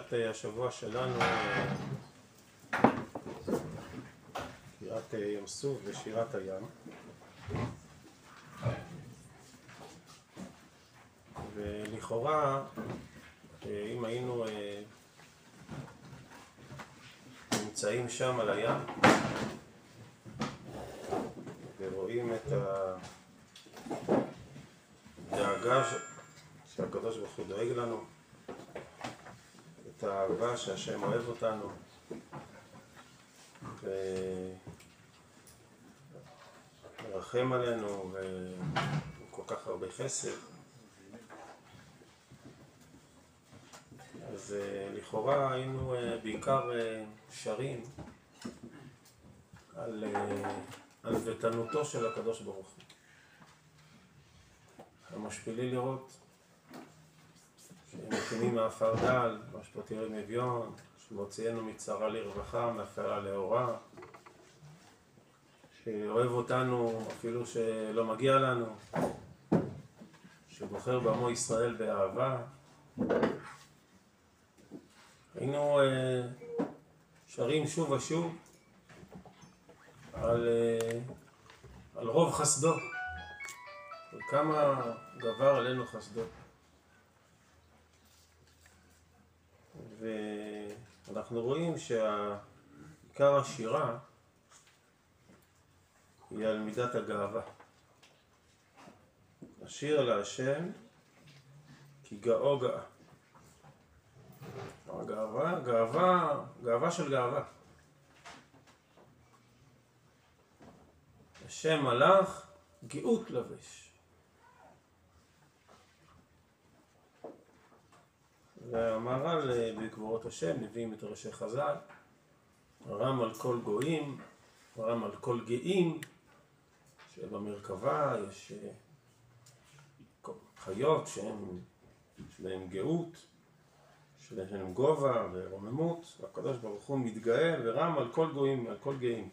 פרשת השבוע שלנו, קריאת ים סוף ושירת הים. ולכאורה, אם היינו נמצאים שם על הים ורואים את הדאגה שהקדוש ברוך הוא דואג לנו, את האהבה שהשם אוהב אותנו ומרחם עלינו וכל כך הרבה חסד אז לכאורה היינו בעיקר שרים על ענוותנותו של הקדוש ברוך הוא. המשפילי לראות שמקימים מעפר דל, משפטי אביון, שמוציאנו מצרה לרווחה, מעפרה לאורה, שאוהב אותנו אפילו שלא מגיע לנו, שבוחר בעמו ישראל באהבה. היינו שרים שוב ושוב על, על רוב חסדו, וכמה גבר עלינו חסדו. ואנחנו רואים שעיקר השירה היא על מידת הגאווה. השיר להשם כי גאו גאה. גאווה, גאווה, גאווה של גאווה. השם מלאך, גאות לבש. והמהר"ל בגבורות השם מביאים את ראשי חז"ל, רם על כל גויים, רם על כל גאים, שבמרכבה יש חיות שהן, יש להן גאות, יש להן גובה ורוממות, והקדוש ברוך הוא מתגאה ורם על כל גויים, על כל גאים.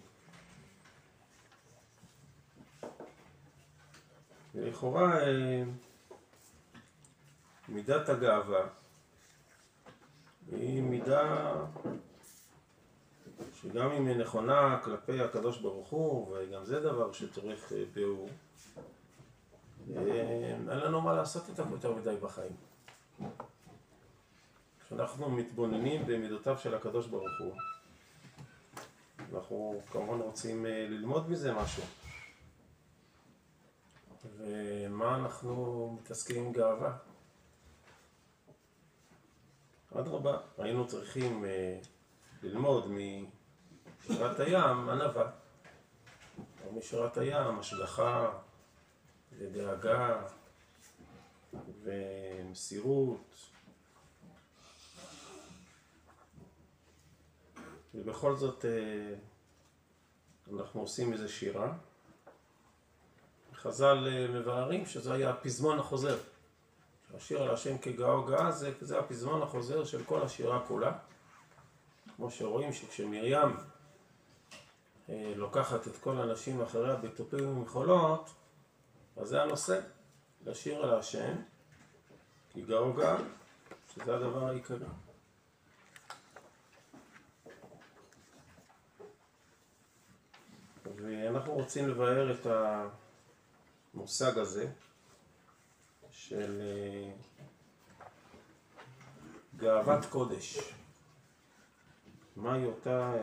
ולכאורה מידת הגאווה היא מידה שגם אם היא נכונה כלפי הקדוש ברוך הוא, וגם זה דבר שצריך ביאור, אין לנו מה לעשות איתם יותר מדי בחיים. כשאנחנו מתבוננים במידותיו של הקדוש ברוך הוא, אנחנו כמובן רוצים ללמוד מזה משהו. ומה אנחנו מתעסקים עם גאווה? אדרבה, היינו צריכים ללמוד משירת הים ענווה, או משירת הים השגחה ודאגה ומסירות. ובכל זאת אנחנו עושים איזה שירה. חז"ל מבארים שזה היה הפזמון החוזר השיר על השם כגאו גאה זה, זה הפזמון החוזר של כל השירה כולה. כמו שרואים שכשמרים אה, לוקחת את כל הנשים אחריה בתופים ומחולות אז זה הנושא. לשיר על השם כי גאו גאה שזה הדבר העיקרי. ואנחנו רוצים לבאר את המושג הזה של גאוות קודש. מהי אותה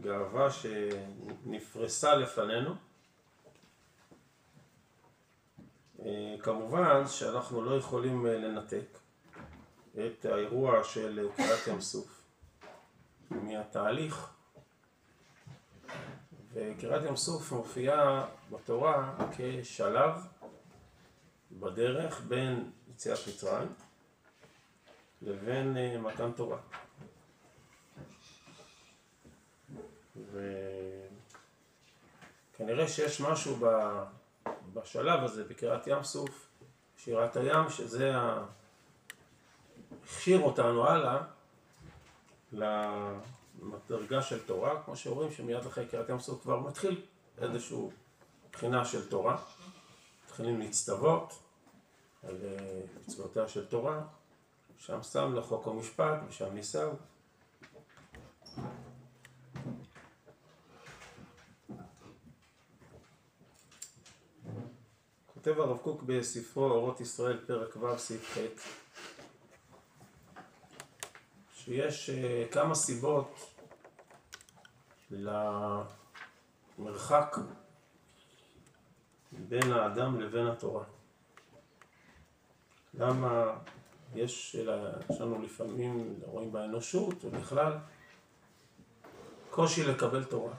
גאווה שנפרסה לפנינו? כמובן שאנחנו לא יכולים לנתק את האירוע של קריאת ים סוף מהתהליך וקריאת ים סוף מופיעה בתורה כשלב בדרך בין יציאת מצרים לבין מתן תורה. וכנראה שיש משהו בשלב הזה בקריאת ים סוף, שירת הים, שזה הכשיר אותנו הלאה למדרגה של תורה, כמו שרואים שמיד אחרי קריאת ים סוף כבר מתחיל איזושהי בחינה של תורה, מתחילים להצטוות על מצוותיה של תורה, שם שם לחוק ומשפט ושם נישאו. כותב הרב קוק בספרו אורות ישראל פרק ו' סעיף ח' שיש אה, כמה סיבות למרחק בין האדם לבין התורה. למה יש, לנו לפעמים, רואים באנושות ובכלל, קושי לקבל תורה.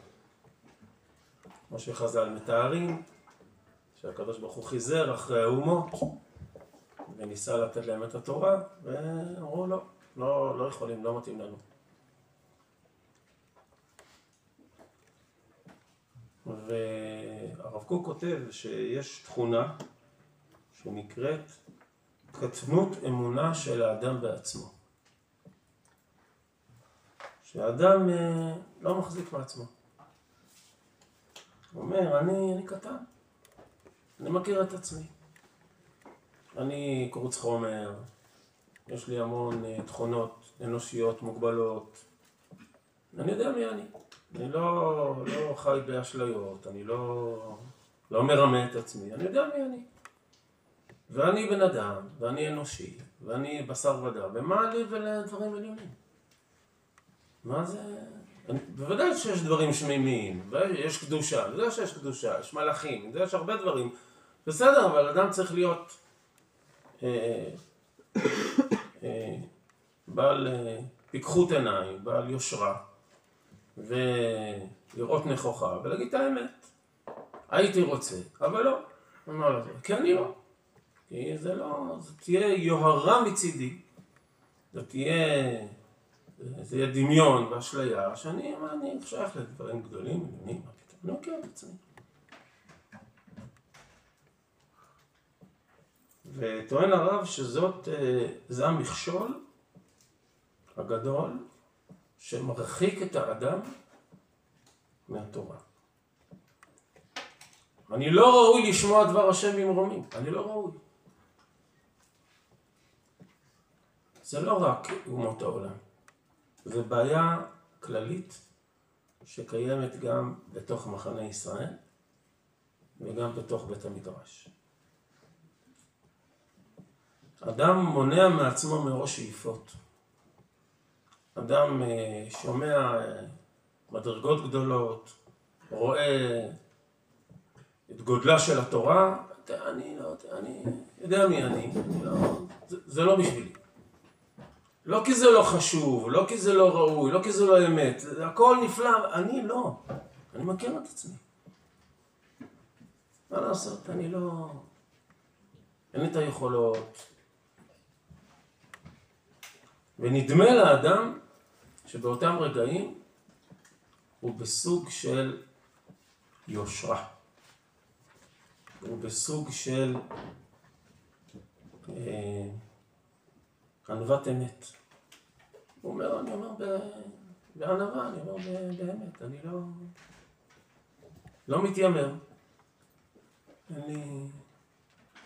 כמו שחז"ל מתארים, שהקדוש ברוך הוא חיזר אחרי האומות וניסה לתת להם את התורה, ואמרו לא, לא, לא יכולים, לא מתאים לנו. והרב קוק כותב שיש תכונה שנקראת קטנות אמונה של האדם בעצמו. שהאדם אה, לא מחזיק מעצמו. הוא אומר, אני, אני קטן, אני מכיר את עצמי. אני קרוץ חומר, יש לי המון אה, תכונות אנושיות מוגבלות. אני יודע מי אני. אני לא, לא חי באשליות, אני לא, לא מרמה את עצמי, אני יודע מי אני. ואני בן אדם, ואני אנושי, ואני בשר ודם, ומה לי ולדברים עליונים? מה זה? אני, בוודאי שיש דברים שמימיים, יש קדושה, אני יודע שיש קדושה, יש מלאכים, אני יודע שיש הרבה דברים, בסדר, אבל אדם צריך להיות אה, אה, בעל אה, פיקחות עיניים, בעל יושרה, ולראות נכוחה, ולהגיד את האמת. הייתי רוצה, אבל לא. אמר כי אני לא. כי זה לא, זה תהיה יוהרה מצידי, זה תהיה, זה יהיה דמיון ואשליה, שאני אני שייך לדברים גדולים, מה אני מכיר את עצמי. וטוען הרב שזאת, אה, זה המכשול הגדול שמרחיק את האדם מהתורה. אני לא ראוי לשמוע דבר השם במרומים, אני לא ראוי. זה לא רק אומות העולם, זה בעיה כללית שקיימת גם בתוך מחנה ישראל וגם בתוך בית המדרש. אדם מונע מעצמו מראש שאיפות. אדם אה, שומע אה, מדרגות גדולות, רואה את גודלה של התורה, אני לא יודע, אני יודע מי אני, אני לא, זה, זה לא בשבילי. לא כי זה לא חשוב, לא כי זה לא ראוי, לא כי זה לא אמת, הכל נפלא, אני לא, אני מכיר את עצמי. מה לעשות, אני לא... אין לי את היכולות. ונדמה לאדם שבאותם רגעים הוא בסוג של יושרה. הוא בסוג של אה, ענוות אמת. הוא אומר, אני אומר בענווה, אני אומר באמת, אני לא, לא מתיימר. לי,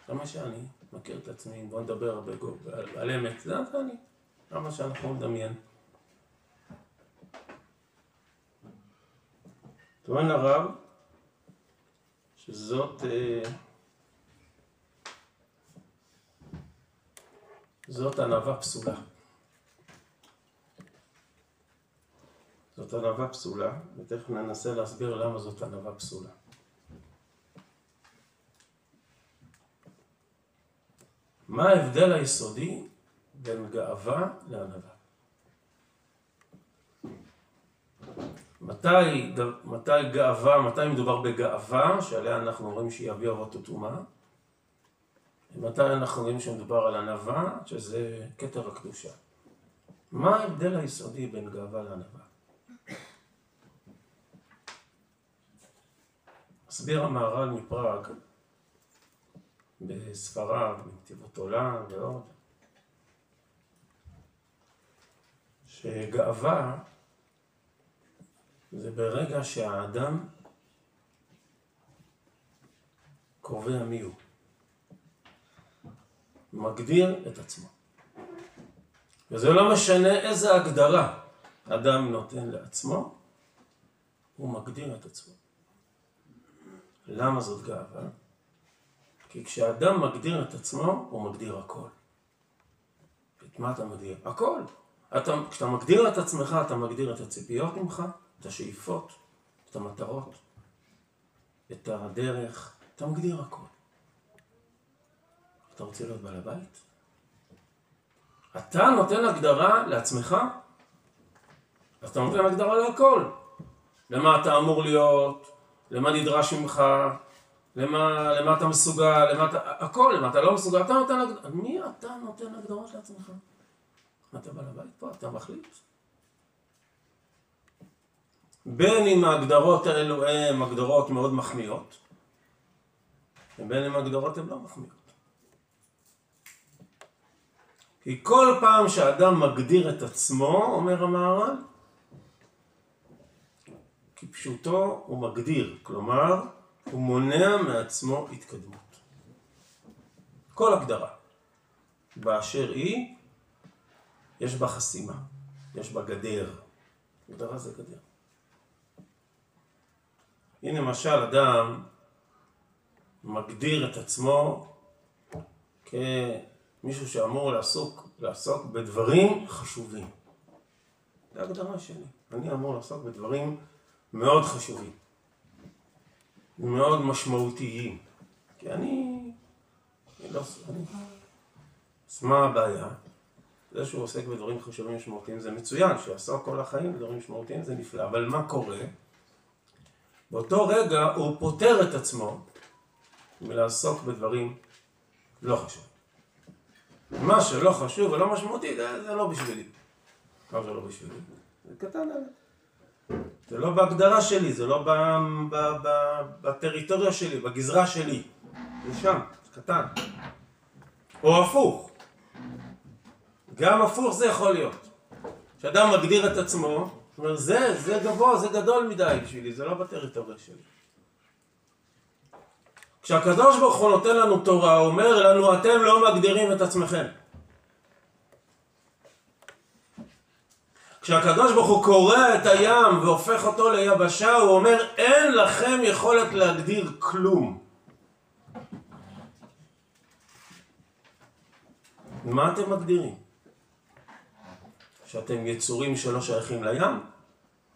כמה שאני מכיר את עצמי, בוא נדבר הרבה על, על אמת, זה אני, כמה שאנחנו נדמיין. טוען הרב שזאת אה, זאת ענווה פסולה. זאת ענווה פסולה, ותכף ננסה להסביר למה זאת ענווה פסולה. מה ההבדל היסודי בין גאווה לענווה? מתי, מתי גאווה, מתי מדובר בגאווה, שעליה אנחנו רואים שהיא אבי אבות וטומאה, ומתי אנחנו רואים שמדובר על ענווה, שזה כתר הקדושה. מה ההבדל היסודי בין גאווה לענווה? מסביר המהר"ל מפראג בספריו, בנתיבות עולם ועוד, שגאווה זה ברגע שהאדם קובע מי הוא, מגדיר את עצמו. וזה לא משנה איזה הגדרה אדם נותן לעצמו, הוא מגדיר את עצמו. למה זאת גאווה? כי כשאדם מגדיר את עצמו, הוא מגדיר הכל. את מה אתה מגדיר? הכל. אתה, כשאתה מגדיר את עצמך, אתה מגדיר את הציפיות ממך, את השאיפות, את המטרות, את הדרך, אתה מגדיר הכל. אתה רוצה להיות בעל הבית? אתה נותן הגדרה לעצמך, אז אתה נותן הגדרה להכל. למה אתה אמור להיות, למה נדרש ממך, למה, למה אתה מסוגל, למה אתה, הכל, למה אתה לא מסוגל, אתה נותן מי אתה נותן הגדרות לעצמך? אתה בעל הבית פה, אתה מחליט. בין אם ההגדרות האלו הן הגדרות מאוד מחמיאות, ובין אם ההגדרות הן לא מחמיאות. כי כל פעם שאדם מגדיר את עצמו, אומר המהר"ל, כפשוטו הוא מגדיר, כלומר, הוא מונע מעצמו התקדמות. כל הגדרה באשר היא, יש בה חסימה, יש בה גדר. הגדרה זה גדר. הנה למשל אדם מגדיר את עצמו כמישהו שאמור לעסוק, לעסוק בדברים חשובים. זה הגדרה שלי. אני אמור לעסוק בדברים מאוד חשובים, מאוד משמעותיים. כי אני... אני לא... אני... אז מה הבעיה? זה שהוא עוסק בדברים חשובים משמעותיים זה מצוין, שיעסוק כל החיים בדברים משמעותיים זה נפלא, אבל מה קורה? באותו רגע הוא פוטר את עצמו מלעסוק בדברים לא חשובים. מה שלא חשוב ולא משמעותי זה, זה לא בשבילי. מה זה לא בשבילי? זה קטן עליי. זה לא בהגדרה שלי, זה לא ב, ב, ב, בטריטוריה שלי, בגזרה שלי. זה שם, זה קטן. או הפוך. גם הפוך זה יכול להיות. כשאדם מגדיר את עצמו, זאת אומרת, זה, זה גבוה, זה גדול מדי בשבילי, זה לא בטריטוריה שלי. כשהקדוש ברוך הוא נותן לנו תורה, הוא אומר לנו, אתם לא מגדירים את עצמכם. כשהקדוש ברוך הוא קורע את הים והופך אותו ליבשה, הוא אומר, אין לכם יכולת להגדיר כלום. מה אתם מגדירים? שאתם יצורים שלא שייכים לים?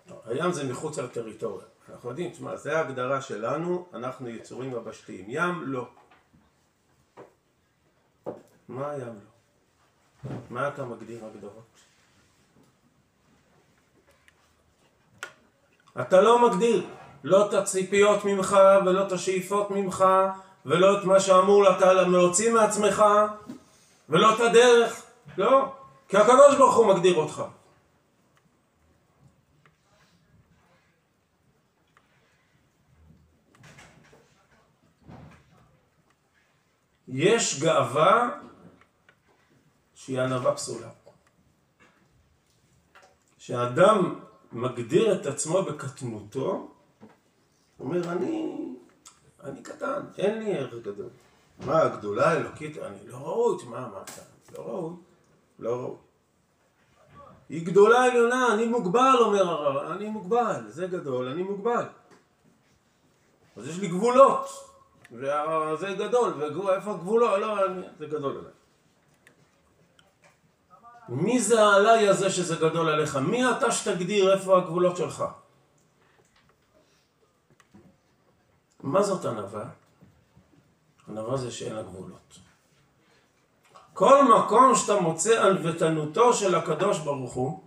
לא, הים זה מחוץ לטריטוריה. אנחנו יודעים, תשמע, זה ההגדרה שלנו, אנחנו יצורים יבשתיים. ים לא. מה הים לא? מה אתה מגדיר הגדרות? אתה לא מגדיר לא את הציפיות ממך ולא את השאיפות ממך ולא את מה שאמור אתה להוציא מעצמך ולא את הדרך, לא, כי הקדוש ברוך הוא מגדיר אותך. יש גאווה שהיא ענווה פסולה. שאדם מגדיר את עצמו בקטנותו, אומר, אני, אני קטן, אין לי ערך גדול. מה, הגדולה האלוקית, אני לא ראוי, מה אמרת? לא ראוי, לא ראוי. היא גדולה עליונה, אני מוגבל, אומר הרב, אני מוגבל, זה גדול, אני מוגבל. אז יש לי גבולות, וזה גדול, ואיפה הגבולות? לא, זה גדול עליי. מי זה העליי הזה שזה גדול עליך? מי אתה שתגדיר איפה הגבולות שלך? מה זאת ענווה? ענווה זה שאין לה גבולות. כל מקום שאתה מוצא ענוותנותו של הקדוש ברוך הוא,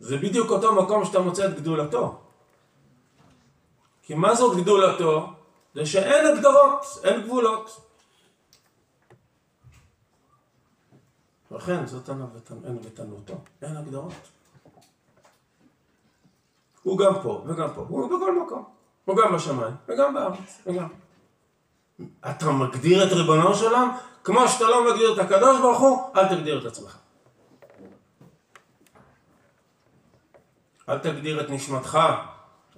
זה בדיוק אותו מקום שאתה מוצא את גדולתו. כי מה זאת גדולתו? זה שאין הגדרות, אין גבולות. לכן זאת ענוותנותו, אין הגדרות. הוא גם פה וגם פה, הוא בכל מקום. הוא גם בשמיים וגם בארץ, וגם. אתה מגדיר את ריבונו של עולם, כמו שאתה לא מגדיר את הקדוש ברוך הוא, אל תגדיר את עצמך. אל תגדיר את נשמתך,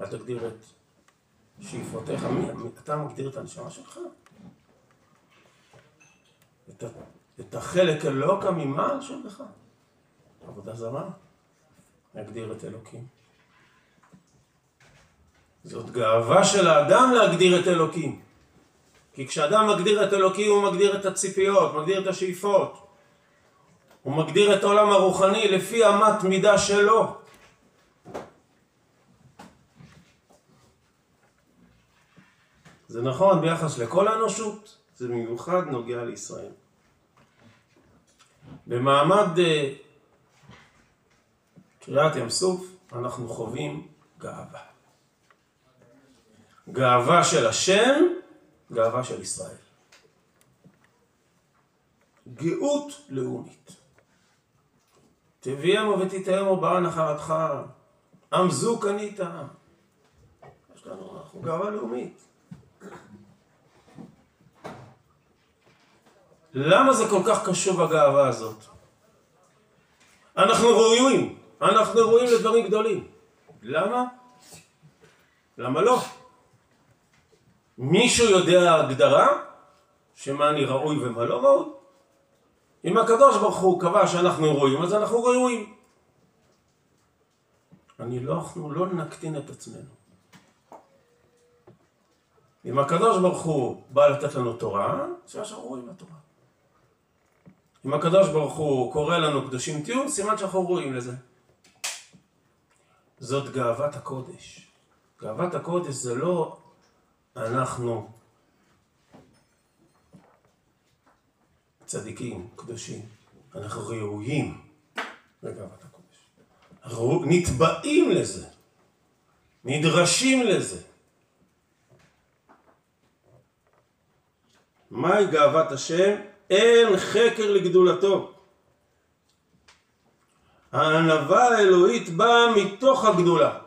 אל תגדיר את שאיפותיך. מי, אתה מגדיר את הנשמה שלך? את את החלק אלוקא ממעל שבך. עבודה זרה, להגדיר את אלוקים. זאת גאווה של האדם להגדיר את אלוקים. כי כשאדם מגדיר את אלוקים הוא מגדיר את הציפיות, מגדיר את השאיפות. הוא מגדיר את העולם הרוחני לפי אמת מידה שלו. זה נכון ביחס לכל האנושות, זה במיוחד נוגע לישראל. במעמד אה, קריאת ים סוף אנחנו חווים גאווה. גאווה של השם, גאווה של ישראל. גאות לאומית. תביאמו ותתאמו באה נחלתך, עם זו קנית. יש לנו, אנחנו גאווה לאומית. למה זה כל כך קשור בגאווה הזאת? אנחנו ראויים, אנחנו ראויים לדברים גדולים. למה? למה לא? מישהו יודע הגדרה שמה אני ראוי ומה לא ראוי? אם הקדוש ברוך הוא קבע שאנחנו ראויים, אז אנחנו ראויים. אני לא, אנחנו לא נקטין את עצמנו. אם הקדוש ברוך הוא בא לתת לנו תורה, זה שאנחנו ראויים לתורה. אם הקדוש ברוך הוא קורא לנו קדושים תהיו, סימן שאנחנו ראויים לזה. זאת גאוות הקודש. גאוות הקודש זה לא אנחנו צדיקים, קדושים, אנחנו ראויים לגאוות הקודש. נתבעים לזה, נדרשים לזה. מהי גאוות השם? אין חקר לגדולתו. הענווה האלוהית באה מתוך הגדולה.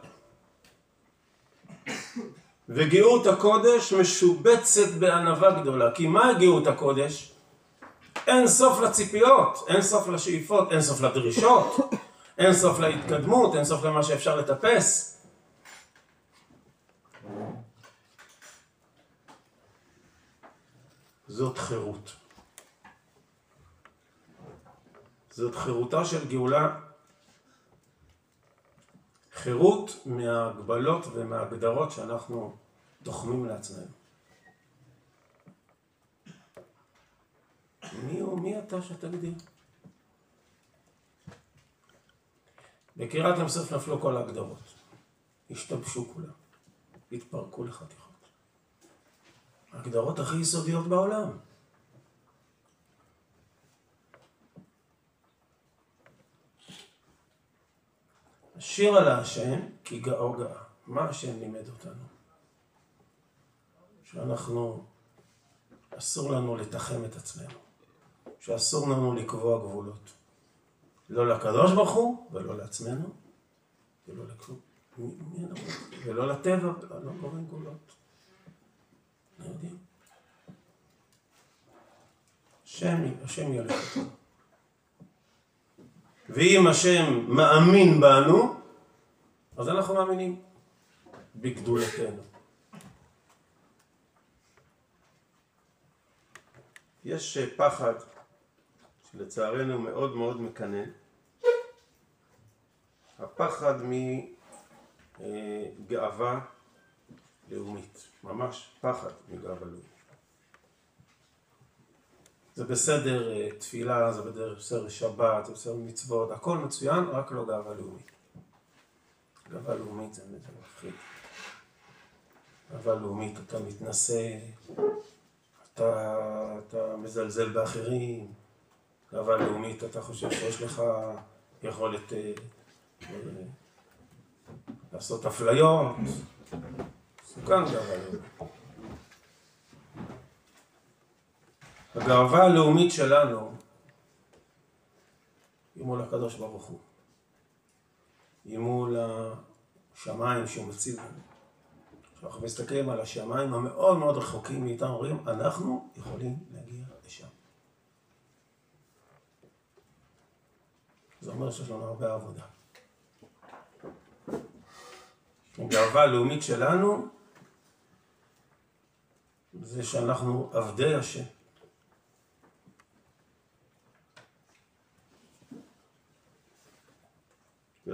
וגאות הקודש משובצת בענווה גדולה. כי מה גאות הקודש? אין סוף לציפיות, אין סוף לשאיפות, אין סוף לדרישות, אין סוף להתקדמות, אין סוף למה שאפשר לטפס. זאת חירות. זאת חירותה של גאולה, חירות מההגבלות ומההגדרות שאנחנו תוחמים לעצמנו. מי הוא, מי אתה שתגדיר? בקריאת ים סוף נפלו כל ההגדרות, השתבשו כולם, התפרקו לחתיכות. ההגדרות הכי יסודיות בעולם. שיר על השם כי גאו גאה. מה השם לימד אותנו? שאנחנו, אסור לנו לתחם את עצמנו. שאסור לנו לקבוע גבולות. לא לקדוש ברוך הוא ולא לעצמנו ולא לכלום. ולא לטבע, לא קובעים גבולות. יודעים. השם, השם ילך אותנו. ואם השם מאמין בנו, אז אנחנו מאמינים בגדולתנו. יש פחד שלצערנו מאוד מאוד מקנן. הפחד מגאווה לאומית, ממש פחד מגאווה לאומית. זה בסדר אה, תפילה, זה בסדר שבת, זה בסדר מצוות, הכל מצוין, רק לא גאווה לאומית. גאווה לאומית זה מפחיד. גאווה לאומית, אתה מתנשא, אתה, אתה מזלזל באחרים, גאווה לאומית, אתה חושב שיש לך יכולת אה, אה, לעשות אפליות, מסוכן גאווה לאומית. הגאווה הלאומית שלנו היא מול הקדוש ברוך הוא, היא מול השמיים שהוא מציב לנו. כשאנחנו מסתכלים על השמיים המאוד מאוד רחוקים מאיתנו, רואים, אנחנו יכולים להגיע לשם. זה אומר שיש לנו הרבה עבודה. הגאווה הלאומית שלנו זה שאנחנו עבדי השם.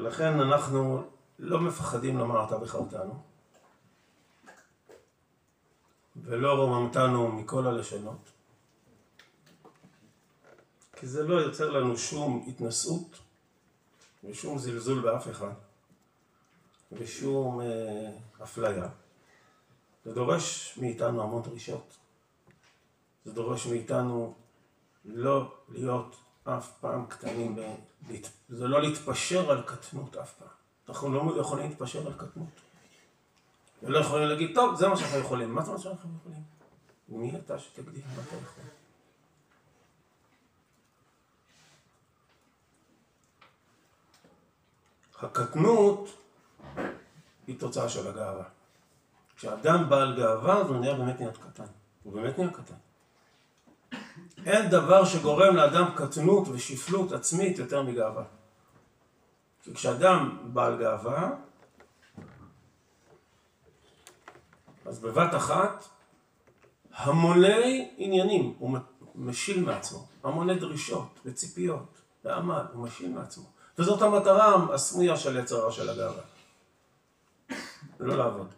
ולכן אנחנו לא מפחדים לומר אתה בחרתנו, ולא רוממתנו מכל הלשונות, כי זה לא יוצר לנו שום התנשאות ושום זלזול באף אחד ושום אה, אפליה. זה דורש מאיתנו המון דרישות. זה דורש מאיתנו לא להיות אף פעם קטנים. זה לא להתפשר על קטנות אף פעם. אנחנו לא יכולים להתפשר על קטנות. ולא יכולים להגיד, טוב, זה מה שאנחנו יכולים. מה זה מה שאנחנו יכולים? מי אתה שתגדיר מה אתה יכול? הקטנות היא תוצאה של הגאווה. כשאדם בעל גאווה, אז הוא נהיה באמת נהיה קטן. הוא באמת נהיה קטן. אין דבר שגורם לאדם קטנות ושפלות עצמית יותר מגאווה. כי כשאדם בעל גאווה, אז בבת אחת המוני עניינים הוא משיל מעצמו, המוני דרישות וציפיות ועמל, הוא משיל מעצמו. וזאת המטרה הסמויה של יצר הרע של הגאווה. לא לעבוד.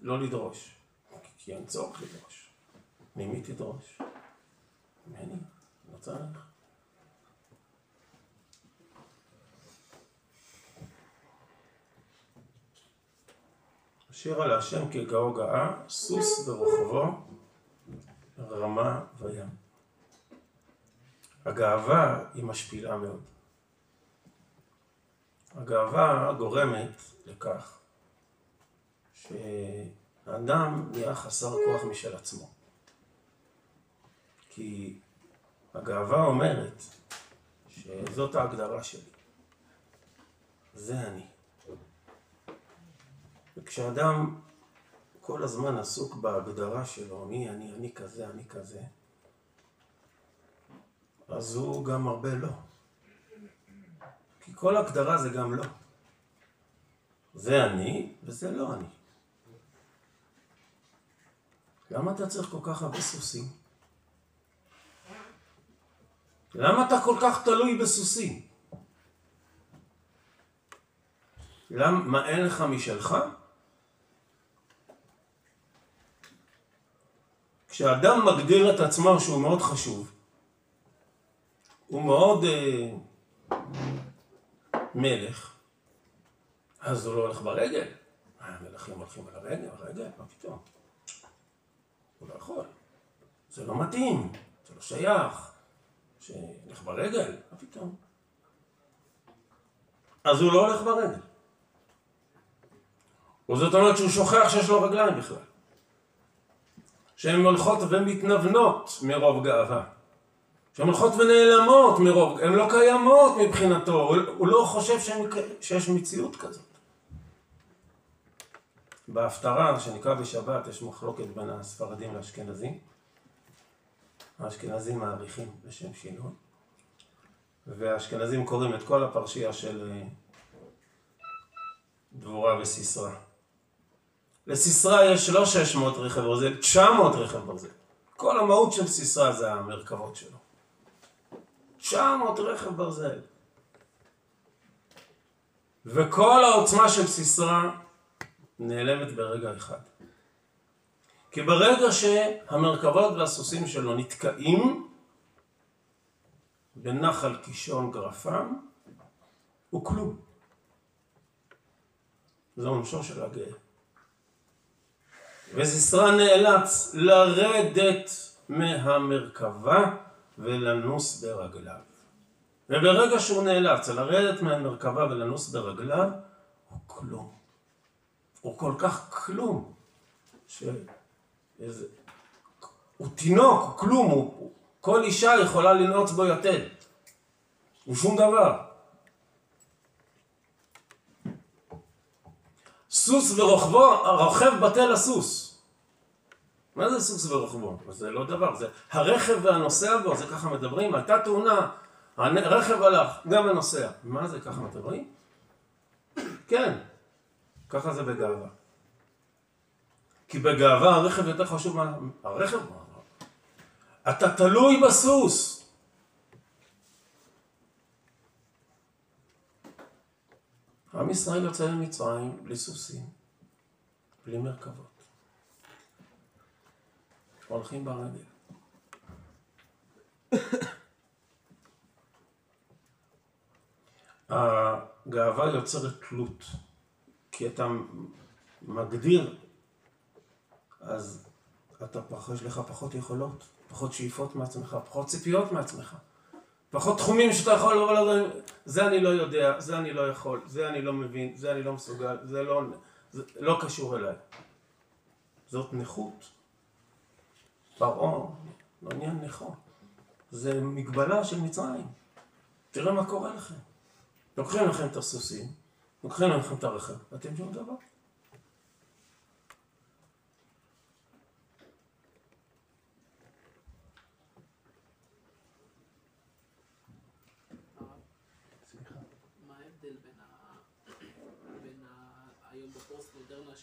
לא לדרוש. כי אין צורך לדרוש. ממי תדרוש? ממני? לא צריך. שירה להשם כגאו גאה, סוס ברוחבו, רמה וים. הגאווה היא משפילה מאוד. הגאווה גורמת לכך שהאדם נהיה חסר כוח משל עצמו. כי הגאווה אומרת שזאת ההגדרה שלי. זה אני. וכשאדם כל הזמן עסוק בהגדרה שלו, מי אני, אני כזה, אני כזה, אז הוא גם הרבה לא. כי כל הגדרה זה גם לא. זה אני וזה לא אני. למה אתה צריך כל כך הרבה סוסים? למה אתה כל כך תלוי בסוסים? למה, מה אין לך משלך? כשאדם מגדיר את עצמו שהוא מאוד חשוב, הוא מאוד אה, מלך, אז הוא לא הולך ברגל. המלכים הולכים על הרגל, הרגל, מה פתאום? הוא לא יכול. זה לא מתאים, זה לא שייך. שילך ברגל, מה פתאום? אז הוא לא הולך ברגל. וזאת אומרת שהוא שוכח שיש לו רגליים בכלל. שהן הולכות ומתנוונות מרוב גאווה. שהן הולכות ונעלמות מרוב, הן לא קיימות מבחינתו, הוא, הוא לא חושב שהם, שיש מציאות כזאת. בהפטרה שנקרא בשבת יש מחלוקת בין הספרדים לאשכנזים. האשכנזים מעריכים לשם שינוי, והאשכנזים קוראים את כל הפרשייה של אה, דבורה וסיסרא. לסיסרא יש לא 600 רכב ברזל, 900 רכב ברזל. כל המהות של סיסרא זה המרכבות שלו. 900 רכב ברזל. וכל העוצמה של סיסרא נעלמת ברגע אחד. כי ברגע שהמרכבות והסוסים שלו נתקעים בנחל קישון גרפם, הוא כלום. זה עונשו של הגאה. וזיסרא נאלץ לרדת מהמרכבה ולנוס ברגליו. וברגע שהוא נאלץ לרדת מהמרכבה ולנוס ברגליו, הוא כלום. הוא כל כך כלום, ש... איזה... הוא תינוק, הוא כלום, הוא... כל אישה יכולה לנעוץ בו יתד. הוא שום דבר. סוס ורוכבו, רוכב בטל הסוס. מה זה סוס ורוכבו? זה לא דבר, זה הרכב והנוסע בו, זה ככה מדברים, הייתה תאונה, הרכב הלך, גם הנוסע. מה זה ככה מדברים? כן, ככה זה בגאווה. כי בגאווה הרכב יותר חשוב מה... הרכב... אתה תלוי בסוס. עם ישראל יוצא למצרים בלי סוסים, בלי מרכבות. הולכים ברגל. הגאווה יוצרת תלות, כי אתה מגדיר, אז אתה יש לך פחות יכולות, פחות שאיפות מעצמך, פחות ציפיות מעצמך, פחות תחומים שאתה יכול לבוא לדברים, זה אני לא יודע, זה אני לא יכול, זה אני לא מבין, זה אני לא מסוגל, זה לא, זה לא קשור אליי. זאת נכות. פרעה לא עניין נכות. זה מגבלה של מצרים. תראה מה קורה לכם. לוקחים לכם את הסוסים, לוקחים לכם את הרכב, ואתם שום דבר.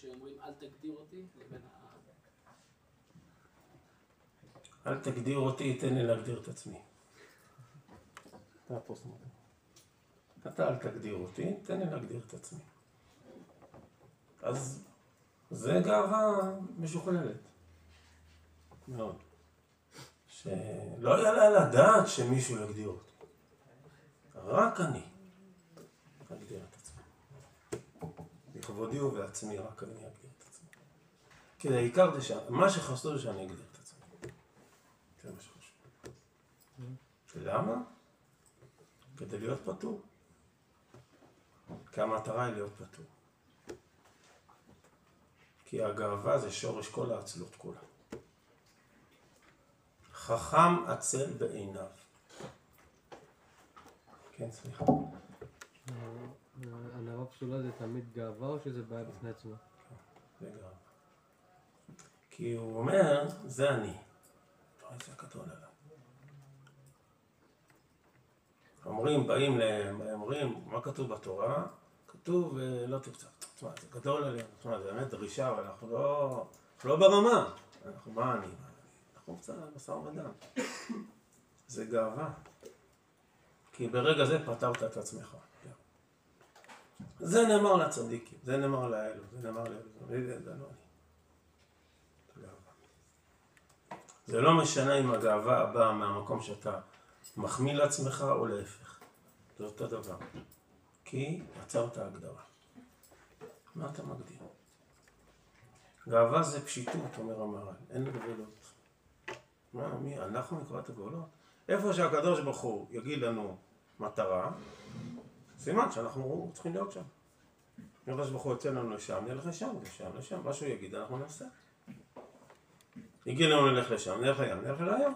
שאומרים אל תגדיר אותי לבין ה... אל תגדיר אותי, תן לי להגדיר את עצמי. אתה הפוסט מודרן. אתה אל תגדיר אותי, תן לי להגדיר את עצמי. אז זה גאווה משוכללת. מאוד. שלא יעלה על הדעת שמישהו יגדיר אותי. רק אני אגדיר בכבודי ובעצמי רק אני אגדיר את עצמי. כי העיקר זה ש... מה שחסר זה שאני אגדיר את עצמי. זה מה שחשוב. למה? כדי להיות פטור. כי המטרה היא להיות פטור. כי הגאווה זה שורש כל העצלות כולה. חכם עצל בעיניו. כן, סליחה. ענווה פסולה זה תמיד גאווה או שזה בעיה בפני עצמה? כי הוא אומר, זה אני. עליו. אומרים, באים להם, אומרים, מה כתוב בתורה? כתוב, אה, לא תרצה. תשמע, זה גדול עליהם, תשמע, זה באמת דרישה, אבל אנחנו לא, לא ברמה. אנחנו, מה אני? אנחנו קצת משא ומתן. זה גאווה. כי ברגע זה פתרת את עצמך. זה נאמר לצדיקים, זה נאמר לאלו, זה נאמר לאלו, זה לא. זה לא משנה אם הגאווה באה מהמקום שאתה מחמיא לעצמך או להפך. זה אותו דבר. כי עצרת הגדרה. מה אתה מגדיר? גאווה זה פשיטות, אומר המהר"ל, אין גבולות. מה, מי, אנחנו נקבע את הגבולות? איפה שהקדוש ברוך הוא יגיד לנו מטרה, סימן שאנחנו צריכים להיות שם. אם הקדוש ברוך הוא יוצא לנו לשם, נלך לשם, לשם, לשם, מה שהוא יגיד אנחנו נעשה. יגיד לנו נלך לשם, נלך לים, נלך לים.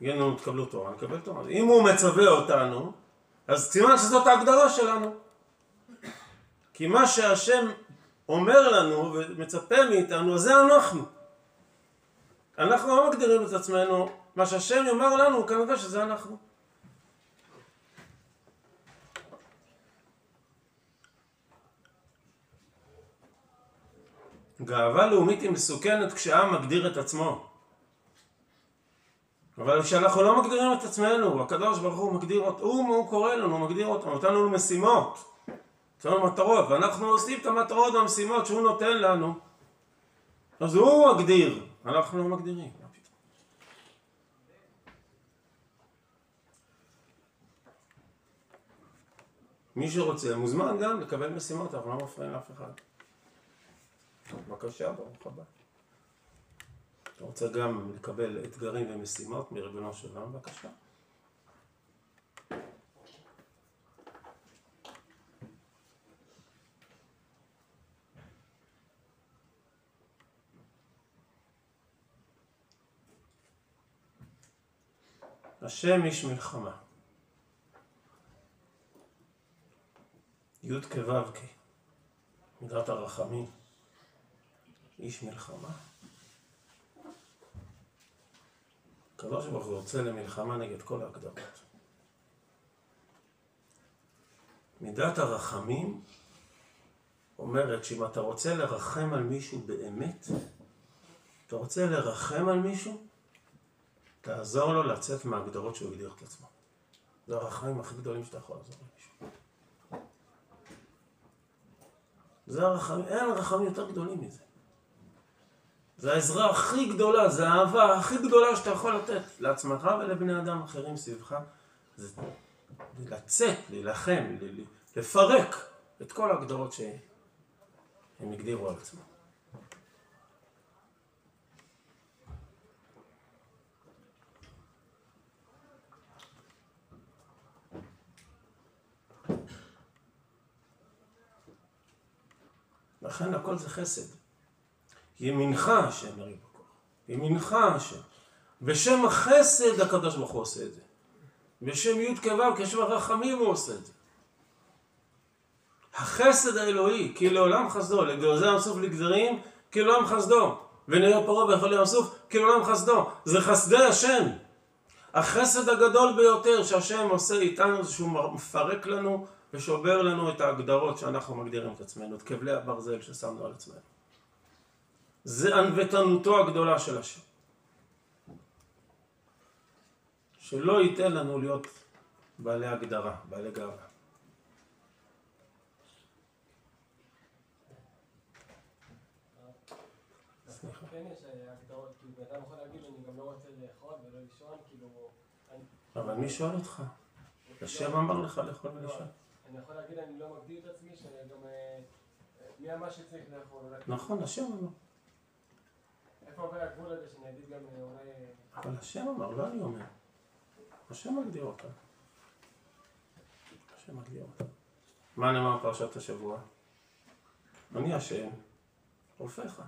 יגיד לנו תקבלו תורה, נקבל תורה. אם הוא מצווה אותנו, אז סימן שזאת ההגדרה שלנו. כי מה שהשם אומר לנו ומצפה מאיתנו, זה אנחנו. אנחנו לא מגדירים את עצמנו, מה שהשם יאמר לנו, כנראה שזה אנחנו. גאווה לאומית היא מסוכנת כשעם מגדיר את עצמו. אבל כשאנחנו לא מגדירים את עצמנו, הקדוש ברוך הוא מגדיר אותנו, הוא, הוא קורא לנו, הוא מגדיר אותנו, נותן לנו משימות, נותן לנו מטרות, ואנחנו עושים את המטרות והמשימות שהוא נותן לנו, אז הוא מגדיר, אנחנו לא מגדירים. מי שרוצה מוזמן גם לקבל משימות, אנחנו לא מפריעים לאף אחד. בבקשה, ברוך הבא. אתה רוצה גם לקבל אתגרים ומשימות מריבונו של עולם? בבקשה. השם איש מלחמה. י' כו' כ', מידת הרחמים, איש מלחמה. הקדוש ברוך הוא יוצא למלחמה נגד כל ההגדרות. מידת הרחמים אומרת שאם אתה רוצה לרחם על מישהו באמת, אתה רוצה לרחם על מישהו, תעזור לו לצאת מההגדרות שהוא הגדיר את עצמו. זה הרחמים הכי גדולים שאתה יכול לעזור למישהו. זה הרחמים, אין רחמים יותר גדולים מזה. זה העזרה הכי גדולה, זה האהבה הכי גדולה שאתה יכול לתת לעצמך ולבני אדם אחרים סביבך. זה לצאת, להילחם, לפרק את כל ההגדרות שהם הגדירו על עצמם. לכן הכל זה חסד. ימינך השם יריב בכוח. ימינך השם. בשם החסד הקדוש ברוך הוא עושה את זה. בשם י' כו' כשם הרחמים הוא עושה את זה. החסד האלוהי, כי לעולם חסדו, לגרזי ים סוף לגזרים, כי לעולם חסדו. ונראה פרעה ויכול ים סוף, כי לעולם חסדו. זה חסדי השם. החסד הגדול ביותר שהשם עושה איתנו זה שהוא מפרק לנו ושובר לנו את ההגדרות שאנחנו מגדירים את עצמנו, את כבלי הברזל ששמנו על עצמנו. זה ענוותנותו הגדולה של השם. שלא ייתן לנו להיות בעלי הגדרה, בעלי גאווה. כן כאילו לא כאילו... אבל מי שואל אותך? השם אמר לך לאכול ולישון. אני יכול להגיד אני לא מגדיר את עצמי, שאני גם... אה, מי אמר שצריך לאכול? נכון, השם אמר. איפה עובר הגבול הזה שאני אגיד גם אה, אולי... אבל השם אמר, לא אני אומר. השם מגדיר אותם. השם מגדיר אותם. מה נאמר בפרשת השבוע? אני השם, רופאך.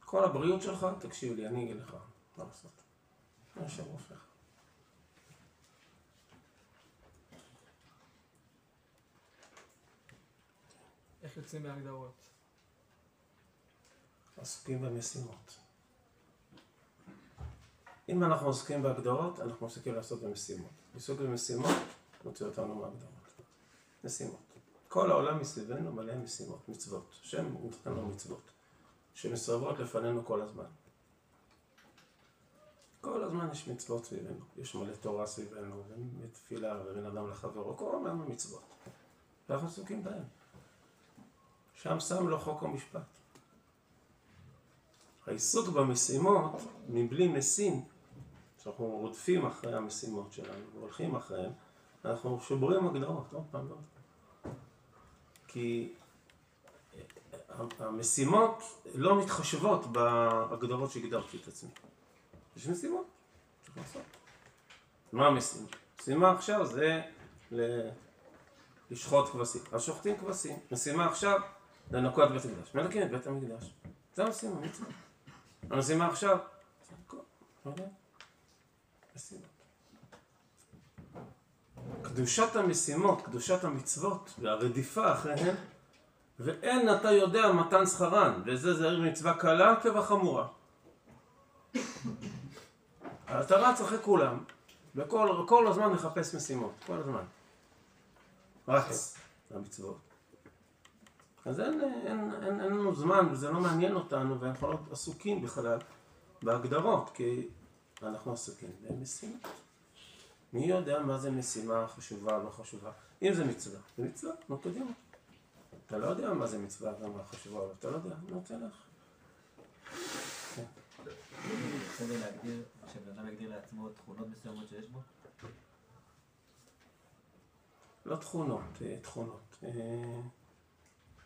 כל הבריאות שלך, תקשיב לי, אני אגיד לך מה לעשות. אני השם רופאך. איך יוצאים מהגדרות? עסוקים במשימות. אם אנחנו עוסקים בהגדרות, אנחנו מפסיקים לעשות במשימות. עיסוק במשימות מוציא אותנו מהגדרות. משימות. כל העולם מסביבנו מלא משימות, מצוות. השם נותן לנו מצוות, שמסרבות לפנינו כל הזמן. כל הזמן יש מצוות סביבנו. יש מלא תורה סביבנו, ותפילה, ובין אדם לחברו, כל הזמן מצוות. ואנחנו עסוקים בהן. שם שם לו חוק ומשפט. העיסוק במשימות מבלי משים, כשאנחנו רודפים אחרי המשימות שלנו והולכים אחריהן, אנחנו שוברים הגדרות, עוד פעם פעם. כי המשימות לא מתחשבות בהגדרות שהגדרתי את עצמי. יש משימות, צריך לעשות. מה המשימה? משימה עכשיו זה. לשחוט כבשים. אז שוחטים כבשים. משימה עכשיו לנקות בית המקדש. מנקים את בית המקדש. זה המשימה, מצווה. עכשיו, לא יודע, משימות. קדושת המשימות, קדושת המצוות והרדיפה אחריהן, ואין אתה יודע מתן שכרן, וזה זהיר מצווה קלה כבחמורה. אתה רץ אחרי כולם, וכל כל הזמן מחפש משימות, כל הזמן. רץ למצוות. אז אין, אין, אין, אין לנו זמן, וזה לא מעניין אותנו, ואנחנו לא עסוקים בכלל בהגדרות, כי אנחנו עסוקים במשימות. מי יודע מה זה משימה חשובה או לא חשובה? אם זה מצווה, זה מצווה, נו קדימה. אתה לא יודע מה זה מצווה ומה חשובה, אבל אתה לא יודע, נו תלך. בסדר להגדיר, שבן אדם יגדיר לעצמו תכונות מסוימות שיש בו? לא תכונות, אה, תכונות.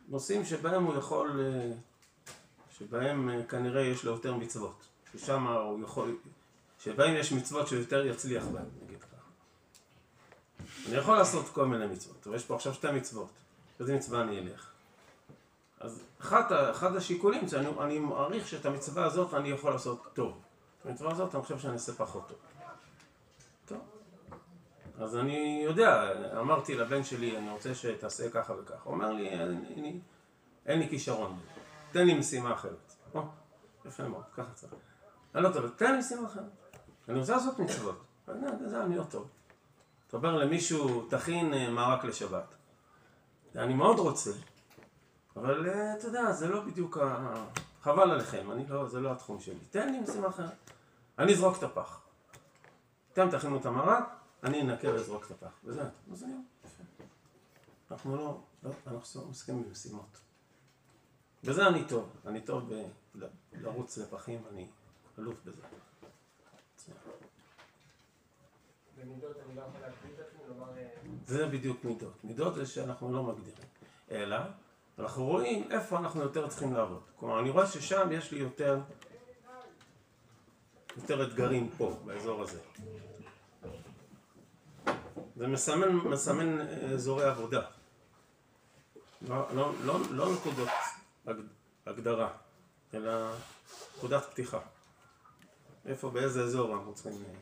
נושאים שבהם הוא יכול, אה, שבהם אה, כנראה יש לו יותר מצוות. ששם הוא יכול, שבהם יש מצוות שהוא יותר יצליח בהם, נגיד ככה. אני יכול לעשות כל מיני מצוות, אבל יש פה עכשיו שתי מצוות. איזה מצווה אני אלך? אז אחד, ה- אחד השיקולים זה אני, אני מעריך שאת המצווה הזאת אני יכול לעשות טוב. את המצווה הזאת אני חושב שאני אעשה פחות. טוב. אז אני יודע, אמרתי לבן שלי, אני רוצה שתעשה ככה וככה. הוא אומר לי, אין, אין, אין לי כישרון, תן לי משימה אחרת. או, יפה מאוד, ככה צריך. אני לא טוב, תן לי משימה אחרת. אני רוצה לעשות מצוות. אני יודע, זה אני לא טוב. אתה אומר למישהו, תכין אה, מרק לשבת. אני מאוד רוצה, אבל אה, אתה יודע, זה לא בדיוק ה... חבל עליכם, אני לא, זה לא התחום שלי. תן לי משימה אחרת. אני אזרוק את הפח. אתם תכינו את המרק, אני אנקה ואזרוק את הפח. וזה, אז. יפה. אנחנו לא... לא, אנחנו עוסקים במשימות. בזה אני טוב, אני טוב ב- ל- לרוץ לפחים, אני אלוף בזה. במידות אני לא יכול להגדיר את עצמי, לומר... אה, זה בדיוק מידות. מידות זה שאנחנו לא מגדירים. אלא, אנחנו רואים איפה אנחנו יותר צריכים לעבוד. כלומר, אני רואה ששם יש לי יותר, יותר אתגרים פה, באזור הזה. זה מסמן, מסמן אה, אזורי עבודה. לא, לא, לא, לא נקודות הג- הגדרה, אלא נקודת פתיחה. איפה, באיזה אזור אנחנו צריכים... אה,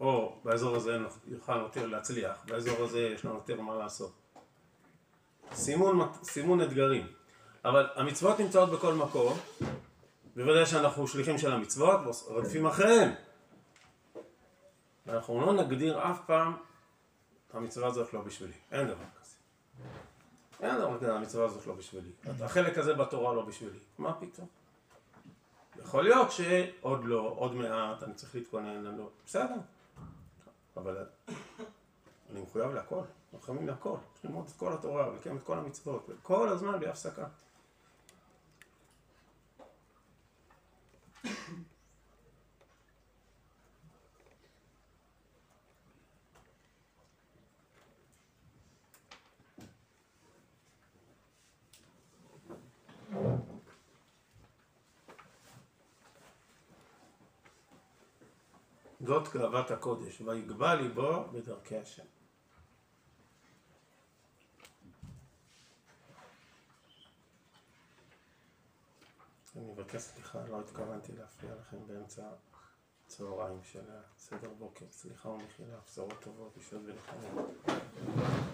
או באזור הזה יוכל יותר להצליח, באזור הזה יש לנו יותר מה לעשות. סימון, סימון אתגרים. אבל המצוות נמצאות בכל מקום, בוודאי שאנחנו שליחים של המצוות, רודפים אחריהם. ואנחנו לא נגדיר אף פעם, המצווה הזאת לא בשבילי. אין דבר כזה. אין דבר כזה, המצווה הזאת לא בשבילי. החלק הזה בתורה לא בשבילי. מה פתאום? יכול להיות שעוד לא, עוד מעט, אני צריך להתכונן, אני לא... בסדר. אבל אני מחויב להכל, אנחנו חייבים להכל, צריך ללמוד את כל התורה ולקיים את כל המצוות, כל הזמן בלי הפסקה. זאת גאוות הקודש, ויגבה ליבו בדרכי השם. אני מבקש סליחה, לא התכוונתי להפריע לכם באמצע הצהריים של הסדר בוקר. סליחה ומחילה, בשורות טובות, ישוד ונחמות.